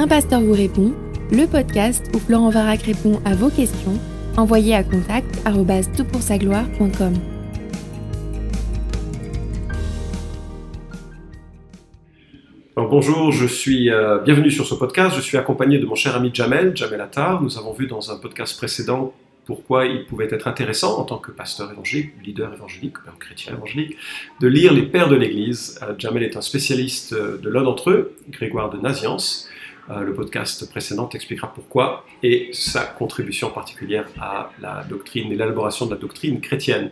Un pasteur vous répond, le podcast où Florent Varac répond à vos questions, envoyez à contact gloire.com bonjour, je suis euh, bienvenue sur ce podcast. Je suis accompagné de mon cher ami Jamel, Jamel Attar. Nous avons vu dans un podcast précédent pourquoi il pouvait être intéressant en tant que pasteur évangélique, leader évangélique, chrétien évangélique, de lire les pères de l'Église. Euh, Jamel est un spécialiste euh, de l'un d'entre eux, Grégoire de Naziance. Euh, le podcast précédent expliquera pourquoi et sa contribution particulière à la doctrine et l'élaboration de la doctrine chrétienne.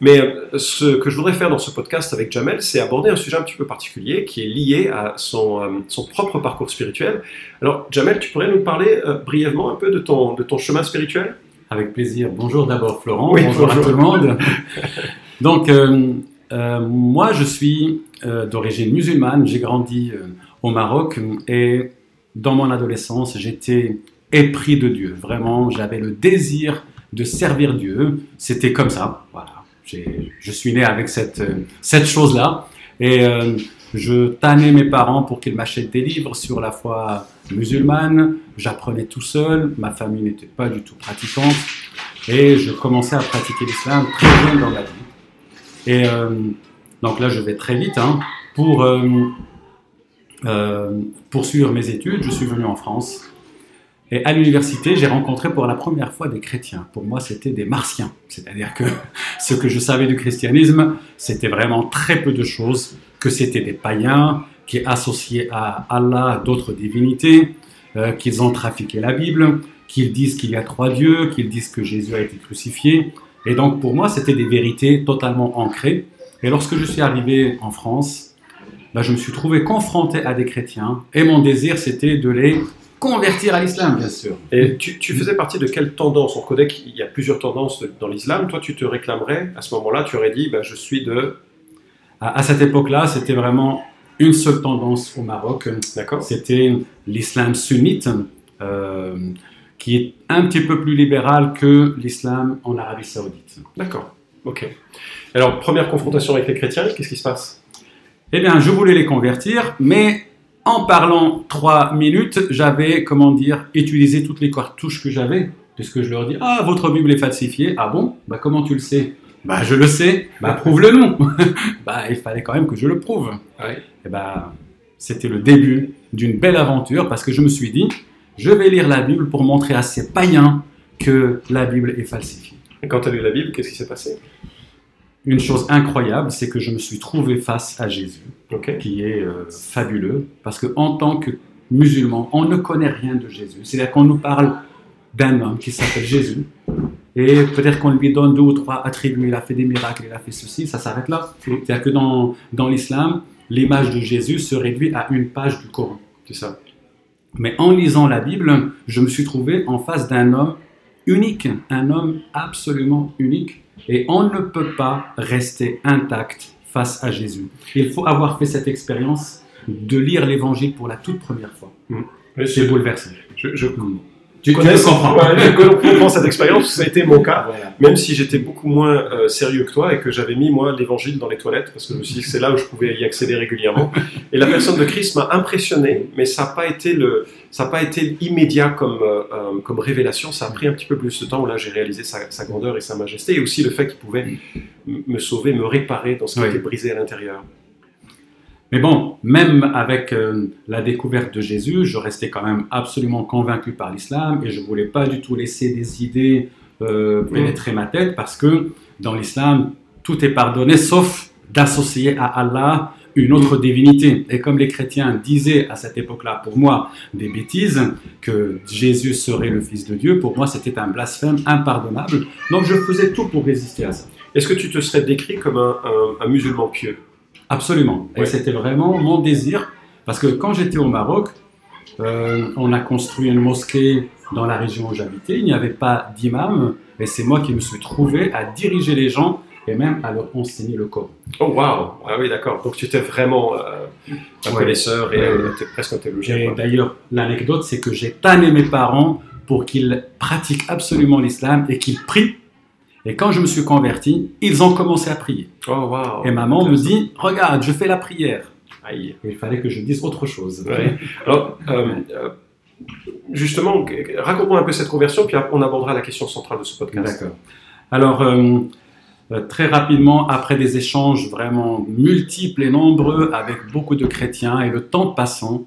Mais ce que je voudrais faire dans ce podcast avec Jamel, c'est aborder un sujet un petit peu particulier qui est lié à son, son propre parcours spirituel. Alors, Jamel, tu pourrais nous parler brièvement un peu de ton, de ton chemin spirituel? Avec plaisir. Bonjour d'abord Florent, bonjour, à tout le monde. Donc, euh, euh, moi je suis euh, d'origine musulmane, j'ai grandi au Maroc et dans mon adolescence j'étais épris de Dieu. Vraiment, j'avais le désir de servir Dieu. C'était comme ça. Voilà. Je suis né avec cette, cette chose-là. Et je tannais mes parents pour qu'ils m'achètent des livres sur la foi musulmane. J'apprenais tout seul. Ma famille n'était pas du tout pratiquante. Et je commençais à pratiquer l'islam très jeune dans ma vie. Et euh, donc là, je vais très vite. Hein. pour euh, euh, poursuivre mes études, je suis venu en France. Et à l'université, j'ai rencontré pour la première fois des chrétiens. Pour moi, c'était des martiens. C'est-à-dire que ce que je savais du christianisme, c'était vraiment très peu de choses que c'était des païens qui associaient à Allah d'autres divinités, euh, qu'ils ont trafiqué la Bible, qu'ils disent qu'il y a trois dieux, qu'ils disent que Jésus a été crucifié. Et donc pour moi, c'était des vérités totalement ancrées. Et lorsque je suis arrivé en France, bah, je me suis trouvé confronté à des chrétiens et mon désir, c'était de les convertir à l'islam, bien sûr. Et tu, faisais partie de quelle tendance? On connaît qu'il y a plusieurs tendances dans l'islam. Toi, tu te réclamerais, à ce moment-là, tu aurais dit, bah, je suis de à, cette époque-là, c'était vraiment une seule tendance au Maroc. D'accord. C'était l'islam sunnite, euh, qui est un petit peu plus libéral que l'islam en Arabie Saoudite. D'accord. Ok. Alors, première confrontation avec les chrétiens, qu'est-ce qui se passe? Eh bien, je voulais les convertir, mais en parlant trois minutes, j'avais, comment dire, utilisé toutes les cartouches que j'avais, puisque je leur dis Ah, votre Bible est falsifiée. Ah bon? Bah, comment tu le sais? Bah, je le sais. Bah, prouve-le nous. bah, il fallait quand même que je le prouve. Et bah, c'était le début d'une belle aventure parce que je me suis dit, je vais lire la Bible pour montrer à ces païens que la Bible est falsifiée. Et quand tu as lu la Bible, qu'est-ce qui s'est passé? Une chose incroyable, c'est que je me suis trouvé face à Jésus, qui est euh, fabuleux, parce qu'en tant que musulman, on ne connaît rien de Jésus. C'est-à-dire qu'on nous parle d'un homme qui s'appelle Jésus, et peut-être qu'on lui donne deux ou trois attributs, il a fait des miracles, il a fait ceci, ça s'arrête là. C'est-à-dire que dans, dans l'islam, l'image de Jésus se réduit à une page du Coran. C'est ça. Mais en lisant la Bible, je me suis trouvé en face d'un homme unique, un homme absolument unique. Et on ne peut pas rester intact face à Jésus. Il faut avoir fait cette expérience de lire l'évangile pour la toute première fois. Mmh. C'est bouleversant. Je, je, mmh. Tu connais, comprends. je comprends cette expérience, ça a été mon cas, même si j'étais beaucoup moins euh, sérieux que toi et que j'avais mis, moi, l'évangile dans les toilettes, parce que je me suis dit que c'est là où je pouvais y accéder régulièrement. Et la personne de Christ m'a impressionné, mais ça n'a pas été le, ça pas été immédiat comme, euh, euh, comme révélation, ça a pris un petit peu plus de temps, où là j'ai réalisé sa, grandeur et sa majesté, et aussi le fait qu'il pouvait me sauver, me réparer dans ce qui était brisé à l'intérieur. Mais bon, même avec euh, la découverte de Jésus, je restais quand même absolument convaincu par l'islam et je ne voulais pas du tout laisser des idées euh, pénétrer ma tête parce que dans l'islam, tout est pardonné sauf d'associer à Allah une autre divinité. Et comme les chrétiens disaient à cette époque-là, pour moi, des bêtises, que Jésus serait le Fils de Dieu, pour moi, c'était un blasphème impardonnable. Donc je faisais tout pour résister à ça. Est-ce que tu te serais décrit comme un musulman pieux? Absolument. Et c'était vraiment mon désir, parce que quand j'étais au Maroc, euh, on a construit une mosquée dans la région où j'habitais, il n'y avait pas d'imam, et c'est moi qui me suis trouvé à diriger les gens et même à leur enseigner le Coran. Oh waouh Ah oui, d'accord. Donc tu étais vraiment euh, un connaisseur et euh, presque un théologien. Et d'ailleurs, l'anecdote, c'est que j'ai tanné mes parents pour qu'ils pratiquent absolument l'islam et qu'ils prient et quand je me suis converti, ils ont commencé à prier. Oh, wow. Et maman me dit, regarde, je fais la prière. il fallait que je dise autre chose. Alors, euh, euh, justement, raconte-moi un peu cette conversion, puis on abordera la question centrale de ce podcast. D'accord. Alors, euh, très rapidement, après des échanges vraiment multiples et nombreux avec beaucoup de chrétiens et le temps passant,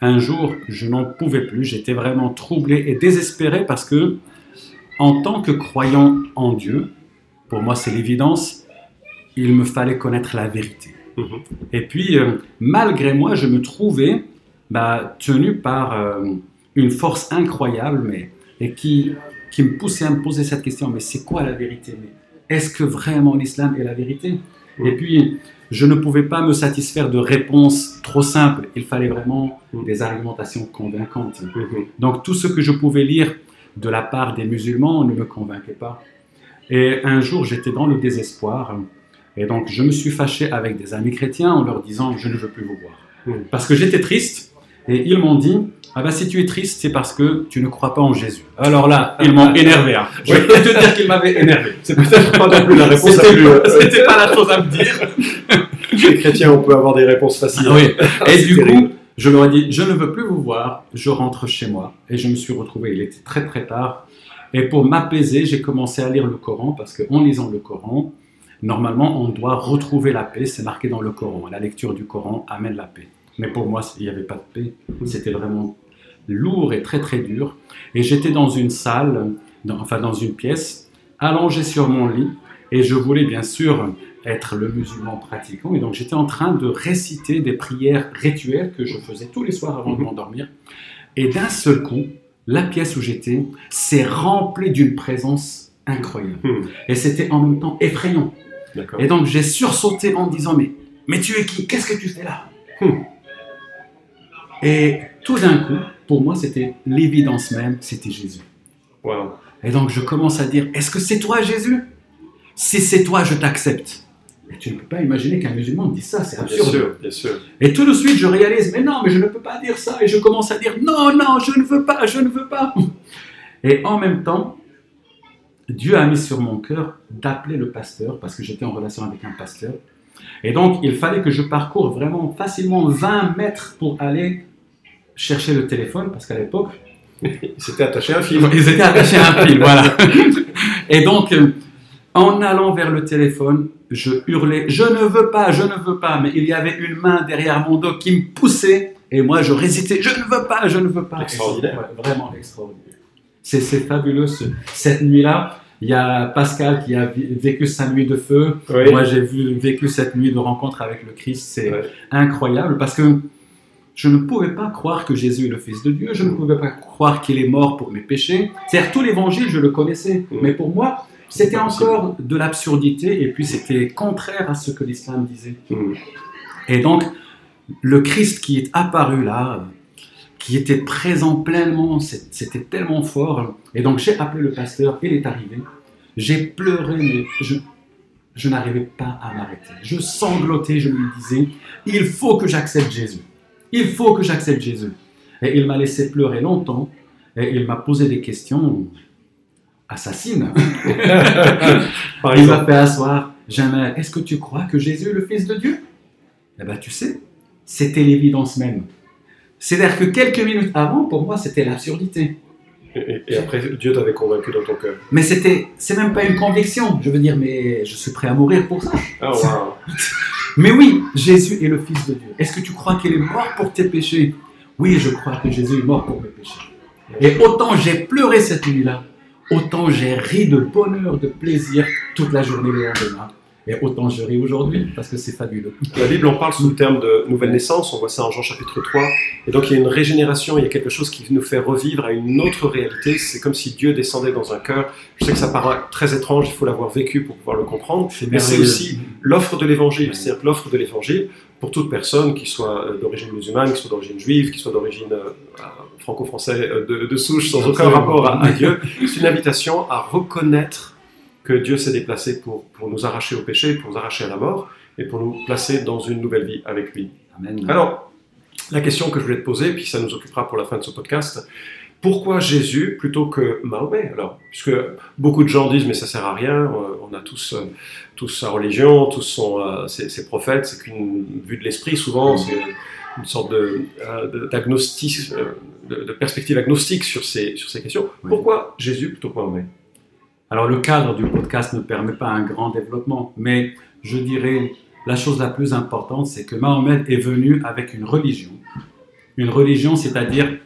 un jour, je n'en pouvais plus, j'étais vraiment troublé et désespéré parce que, en tant que croyant en Dieu, pour moi c'est l'évidence, il me fallait connaître la vérité. Mhm. Et puis, euh, malgré moi, je me trouvais bah, tenu par euh, une force incroyable, mais et qui, qui me poussait à me poser cette question, mais c'est quoi la vérité? Est-ce que vraiment l'islam est la vérité? Mhm. Et puis, je ne pouvais pas me satisfaire de réponses trop simples. Il fallait vraiment mhm. des argumentations convaincantes. Donc, tout ce que je pouvais lire de la part des musulmans ne me convainquait pas. Et un jour, j'étais dans le désespoir. Et donc, je me suis fâché avec des amis chrétiens en leur disant Je ne veux plus vous voir. Parce que j'étais triste et ils m'ont dit Ah bah, si tu es triste, c'est parce que tu ne crois pas en Jésus. Alors là, ils m'ont énervé. Hein. Je peux te dire qu'ils m'avaient énervé. C'est peut-être pas non plus la réponse C'était pas la chose à me dire. Les chrétiens, on peut avoir des réponses faciles. oui. Et du coup, je leur ai dit Je ne veux plus vous voir, je rentre chez moi. Et je me suis retrouvé, il était très très tard. Et pour m'apaiser, j'ai commencé à lire le Coran parce qu'en lisant le Coran, Normalement, on doit retrouver la paix, c'est marqué dans le Coran. La lecture du Coran amène la paix. Mais pour moi, il n'y avait pas de paix. C'était vraiment lourd et très très dur. Et j'étais dans une salle, enfin dans une pièce, allongé sur mon lit, et je voulais bien sûr être le musulman pratiquant. Et donc j'étais en train de réciter des prières rituelles que je faisais tous les soirs avant de m'endormir. Et d'un seul coup, la pièce où j'étais s'est remplie d'une présence incroyable. Hmm. Et c'était en même temps effrayant. Et donc j'ai sursauté en disant mais, mais tu es qui? Qu'est-ce que tu fais là? Hmm. Et tout d'un coup, pour moi, c'était l'évidence même, c'était Jésus. Et donc je commence à dire Est-ce que c'est toi Jésus? Si c'est toi, je t'accepte. Et tu ne peux pas imaginer qu'un musulman dise ça, c'est absurde. Bien sûr, bien sûr. Et tout de suite, je réalise, mais non, mais je ne peux pas dire ça. Et je commence à dire, non, non, je ne veux pas, je ne veux pas. Et en même temps, Dieu a mis sur mon cœur d'appeler le pasteur, parce que j'étais en relation avec un pasteur. Et donc, il fallait que je parcours vraiment facilement 20 mètres pour aller chercher le téléphone, parce qu'à l'époque... Ils s'étaient attachés à un fil. Ils étaient attachés à un fil, voilà. Et donc, euh, en allant vers le téléphone, je hurlais, je ne veux pas, je ne veux pas, mais il y avait une main derrière mon dos qui me poussait, et moi je résistais, je ne veux pas, je ne veux pas. Extraordinaire. vraiment extraordinaire. C'est fabuleux cette nuit-là. Il y a Pascal qui a vécu sa nuit de feu. Moi, j'ai vécu cette nuit de rencontre avec le Christ. C'est incroyable parce que je ne pouvais pas croire que Jésus est le Fils de Dieu. Je ne pouvais pas croire qu'il est mort pour mes péchés. C'est-à-dire, tout l'évangile, je le connaissais. Mm. Mais pour moi, c'était encore de l'absurdité et puis c'était contraire à ce que l'islam disait. Mm. Et donc, le Christ qui est apparu là, qui était présent pleinement, c'était tellement fort. Et donc j'ai appelé le pasteur, il est arrivé. J'ai pleuré, mais je, je n'arrivais pas à m'arrêter. Je sanglotais, je lui disais, il faut que j'accepte Jésus. Il faut que j'accepte Jésus. Et il m'a laissé pleurer longtemps, et il m'a posé des questions assassines. il m'a fait asseoir, jamais, est-ce que tu crois que Jésus est le Fils de Dieu? Eh bien tu sais, c'était l'évidence même. C'est-à-dire que quelques minutes avant, pour moi, c'était l'absurdité. Et, après, Dieu t'avait convaincu dans ton cœur. Mais c'était, c'est même pas une conviction. Je veux dire, mais je suis prêt à mourir pour ça. Oh, wow. mais oui, Jésus est le Fils de Dieu. Est-ce que tu crois qu'il est mort pour tes péchés? Oui, je crois que Jésus est mort pour mes péchés. Et autant j'ai pleuré cette nuit-là, autant j'ai ri de bonheur, de plaisir toute la journée le lendemain. Et autant je ris aujourd'hui parce que c'est fabuleux. La Bible en parle sous le terme de nouvelle naissance, on voit ça en Jean chapitre 3. Et donc il y a une régénération, il y a quelque chose qui nous fait revivre à une autre réalité. C'est comme si Dieu descendait dans un cœur. Je sais que ça paraît très étrange, il faut l'avoir vécu pour pouvoir le comprendre. Mais c'est aussi l'offre de l'évangile, c'est-à-dire l'offre de l'évangile pour toute personne, qui soit euh, d'origine musulmane, qui soit d'origine juive, qui soit d'origine euh, franco-français euh, de, souche, sans aucun rapport à Dieu. C'est une invitation à reconnaître que Dieu s'est déplacé pour, pour nous arracher au péché, pour nous arracher à la mort, et pour nous placer dans une nouvelle vie avec lui. Amen. Alors, la question que je voulais te poser, puis ça nous occupera pour la fin de ce podcast, pourquoi Jésus plutôt que Mahomet? Alors, puisque beaucoup de gens disent mais ça sert à rien, euh, on a tous, euh, tous sa religion, tous son, ses, prophètes, c'est qu'une vue de l'esprit souvent, c'est une sorte de, d'agnostic, de, perspective agnostique sur ces, sur ces questions. Pourquoi Jésus plutôt que Mahomet? Alors le cadre du podcast ne permet pas un grand développement, mais je dirais la chose la plus importante, c'est que Mahomet est venu avec une religion. Une religion, c'est-à-dire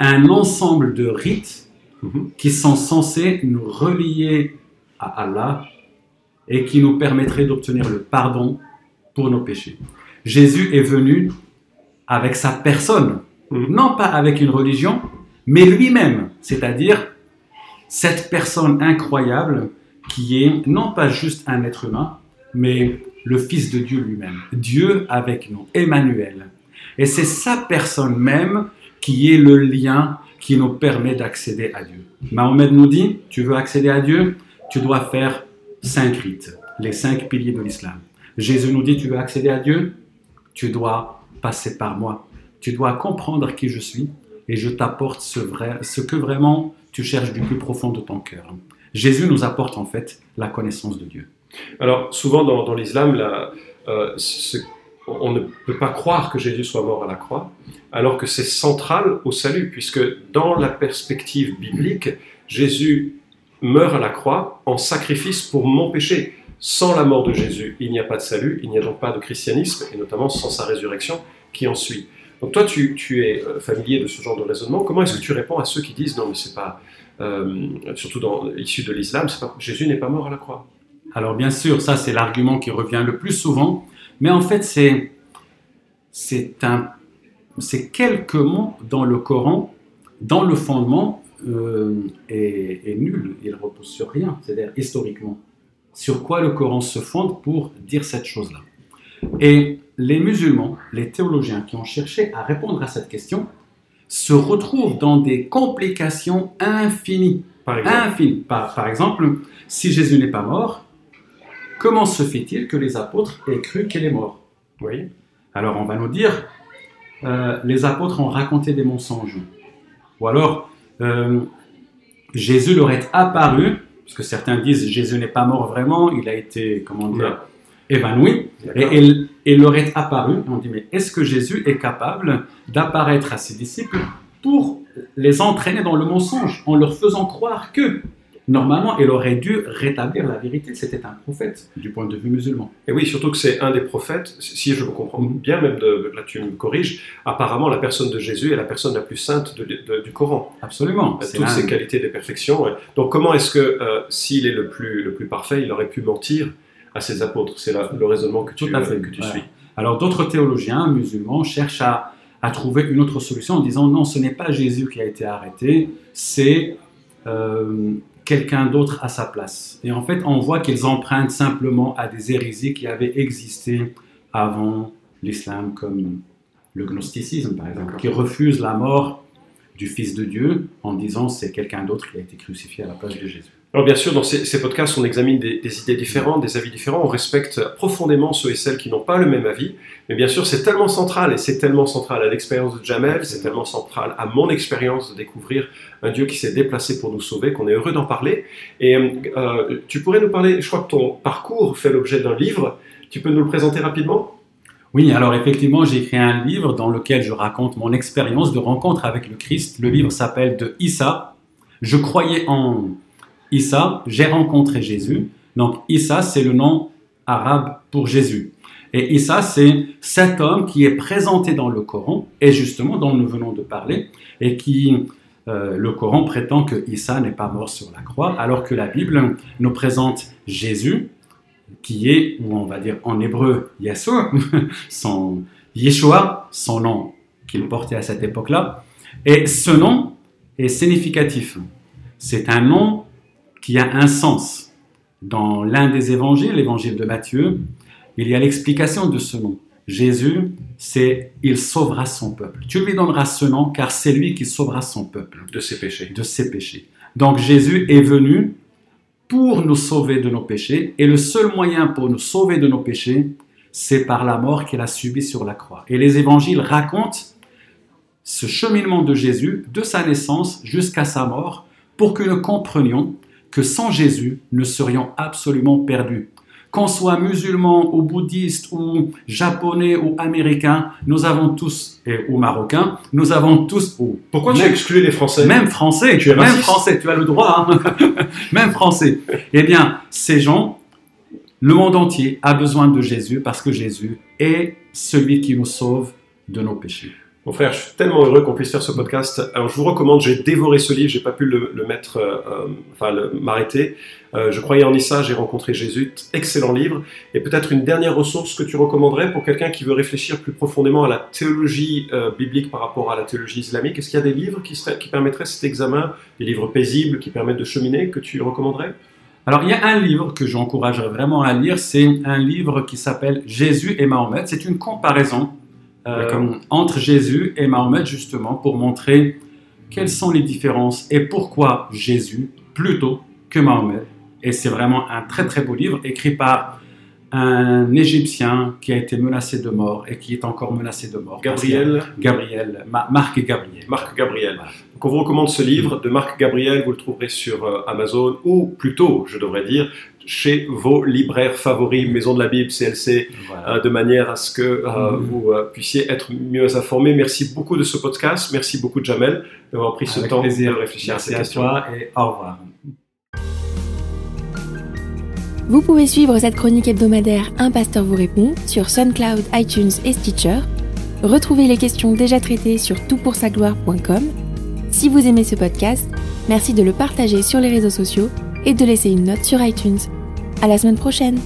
un ensemble de rites mhm. qui sont censés nous relier à Allah et qui nous permettraient d'obtenir le pardon pour nos péchés. Jésus est venu avec sa personne, mhm. non pas avec une religion, mais lui-même, c'est-à-dire cette personne incroyable qui est non pas juste un être humain, mais le Fils de Dieu lui-même, Dieu avec nous, Emmanuel. Et c'est sa personne même qui est le lien qui nous permet d'accéder à Dieu. Mahomet nous dit, tu veux accéder à Dieu, tu dois faire cinq rites, les cinq piliers de l'islam. Jésus nous dit, tu veux accéder à Dieu, tu dois passer par moi. Tu dois comprendre qui je suis et je t'apporte ce, que vraiment tu cherches du plus profond de ton cœur. Jésus nous apporte en fait la connaissance de Dieu. Alors, souvent dans, l'islam, euh, on ne peut pas croire que Jésus soit mort à la croix, alors que c'est central au salut, puisque dans la perspective biblique, Jésus meurt à la croix en sacrifice pour mon péché. Sans la mort de Jésus, il n'y a pas de salut, il n'y a donc pas de christianisme, et notamment sans sa résurrection qui en suit. Donc toi, tu, es euh, familier de ce genre de raisonnement. Comment est-ce que tu réponds à ceux qui disent non, mais c'est pas, euh, surtout dans, issu de l'islam, Jésus n'est pas mort à la croix? Alors bien sûr, ça c'est l'argument qui revient le plus souvent, mais en fait c'est c'est un c'est quelques mots dans le Coran, dans le fondement euh, est, nul, il repose sur rien, c'est-à-dire historiquement. Sur quoi le Coran se fonde pour dire cette chose-là Et les musulmans, les théologiens qui ont cherché à répondre à cette question, se retrouvent dans des complications infinies. Par exemple, par exemple si Jésus n'est pas mort, Comment se fait-il que les apôtres aient cru qu'il est mort? Oui. Alors on va nous dire, euh, les apôtres ont raconté des mensonges. Ou alors, euh, Jésus leur est apparu, parce que certains disent Jésus n'est pas mort vraiment, il a été, comment dire, évanoui, et il, leur est apparu. on dit, mais est-ce que Jésus est capable d'apparaître à ses disciples pour les entraîner dans le mensonge, en leur faisant croire que normalement, il aurait dû rétablir la vérité? C'était un prophète du point de vue musulman. Et oui, surtout que c'est un des prophètes, si je comprends mhm. bien, même de, là tu me corriges, apparemment la personne de Jésus est la personne la plus sainte du Coran. Absolument. Toutes ses qualités de perfection. Donc comment est-ce que, euh, s'il est le plus, le plus parfait, il aurait pu mentir à ses apôtres C'est le raisonnement que tu, Tout à fait. que tu suis. Alors d'autres théologiens musulmans cherchent à, à trouver une autre solution en disant non, ce n'est pas Jésus qui a été arrêté, c'est euh, quelqu'un d'autre à sa place. Et en fait, on voit qu'ils empruntent simplement à des hérésies qui avaient existé avant l'islam, comme le gnosticisme, par exemple, qui refuse la mort du Fils de Dieu en disant c'est quelqu'un d'autre qui a été crucifié à la place de Jésus. Alors bien sûr, dans ces, podcasts, on examine des, idées différentes, des avis différents, on respecte profondément ceux et celles qui n'ont pas le même avis, mais bien sûr, c'est tellement central, et c'est tellement central à l'expérience de Jamel, c'est tellement central à mon expérience de découvrir un Dieu qui s'est déplacé pour nous sauver, qu'on est heureux d'en parler. Et euh, tu pourrais nous parler, je crois que ton parcours fait l'objet d'un livre, tu peux nous le présenter rapidement? Oui, alors effectivement, j'ai écrit un livre dans lequel je raconte mon expérience de rencontre avec le Christ. Le livre s'appelle De Issa. Je croyais en Issa, j'ai rencontré Jésus. Donc Issa, c'est le nom arabe pour Jésus. Et Issa, c'est cet homme qui est présenté dans le Coran, et justement dont nous venons de parler, et qui, euh, le Coran prétend que Issa n'est pas mort sur la croix, alors que la Bible nous présente Jésus, qui est, ou on va dire en hébreu, Yeshua, son Yeshua, son nom qu'il portait à cette époque-là. Et ce nom est significatif. C'est un nom qui a un sens. Dans l'un des évangiles, l'évangile de Matthieu, il y a l'explication de ce nom. Jésus, c'est il sauvera son peuple. Tu lui donneras ce nom car c'est lui qui sauvera son peuple de ses péchés. De ses péchés. Donc Jésus est venu pour nous sauver de nos péchés et le seul moyen pour nous sauver de nos péchés, c'est par la mort qu'il a subie sur la croix. Et les évangiles racontent ce cheminement de Jésus, de sa naissance jusqu'à sa mort, pour que nous comprenions que sans Jésus, nous serions absolument perdus. Qu'on soit musulman ou bouddhiste ou japonais ou américain, nous avons tous, et, ou marocain, nous avons tous... Ou, Pourquoi tu exclues les Français? Même Français, tu es même Français, tu as le droit, hein. même Français. Eh bien, ces gens, le monde entier a besoin de Jésus parce que Jésus est celui qui nous sauve de nos péchés. Mon frère, je suis tellement heureux qu'on puisse faire ce podcast. Alors, je vous recommande, j'ai dévoré ce livre, j'ai pas pu le, mettre, euh, euh, enfin, m'arrêter. Euh, je croyais en Issa, j'ai rencontré Jésus, excellent livre. Et peut-être une dernière ressource que tu recommanderais pour quelqu'un qui veut réfléchir plus profondément à la théologie biblique par rapport à la théologie islamique. Est-ce qu'il y a des livres qui, seraient, qui permettraient cet examen, des livres paisibles qui permettent de cheminer, que tu recommanderais? Alors, il y a un livre que j'encouragerais vraiment à lire, c'est un livre qui s'appelle Jésus et Mahomet. C'est une comparaison euh, entre Jésus et Mahomet, justement, pour montrer quelles sont les différences et pourquoi Jésus plutôt que Mahomet. Et c'est vraiment un très très beau livre écrit par un Égyptien qui a été menacé de mort et qui est encore menacé de mort. Gabriel Gabriel, Marc et Gabriel. Marc Gabriel. Donc on vous recommande ce livre de Marc Gabriel, vous le trouverez sur euh, Amazon ou plutôt, je devrais dire, chez vos libraires favoris, Maison de la Bible, CLC, euh, de manière à ce que euh, mm-hmm. vous puissiez être mieux informés. Merci beaucoup de ce podcast, merci beaucoup Jamel d'avoir pris ce temps de réfléchir à ces questions. et au revoir. Vous pouvez suivre cette chronique hebdomadaire Un pasteur vous répond sur SoundCloud, iTunes et Stitcher. Retrouvez les questions déjà traitées sur toutpoursagloire.com. Si vous aimez ce podcast, merci de le partager sur les réseaux sociaux et de laisser une note sur iTunes. À la semaine prochaine!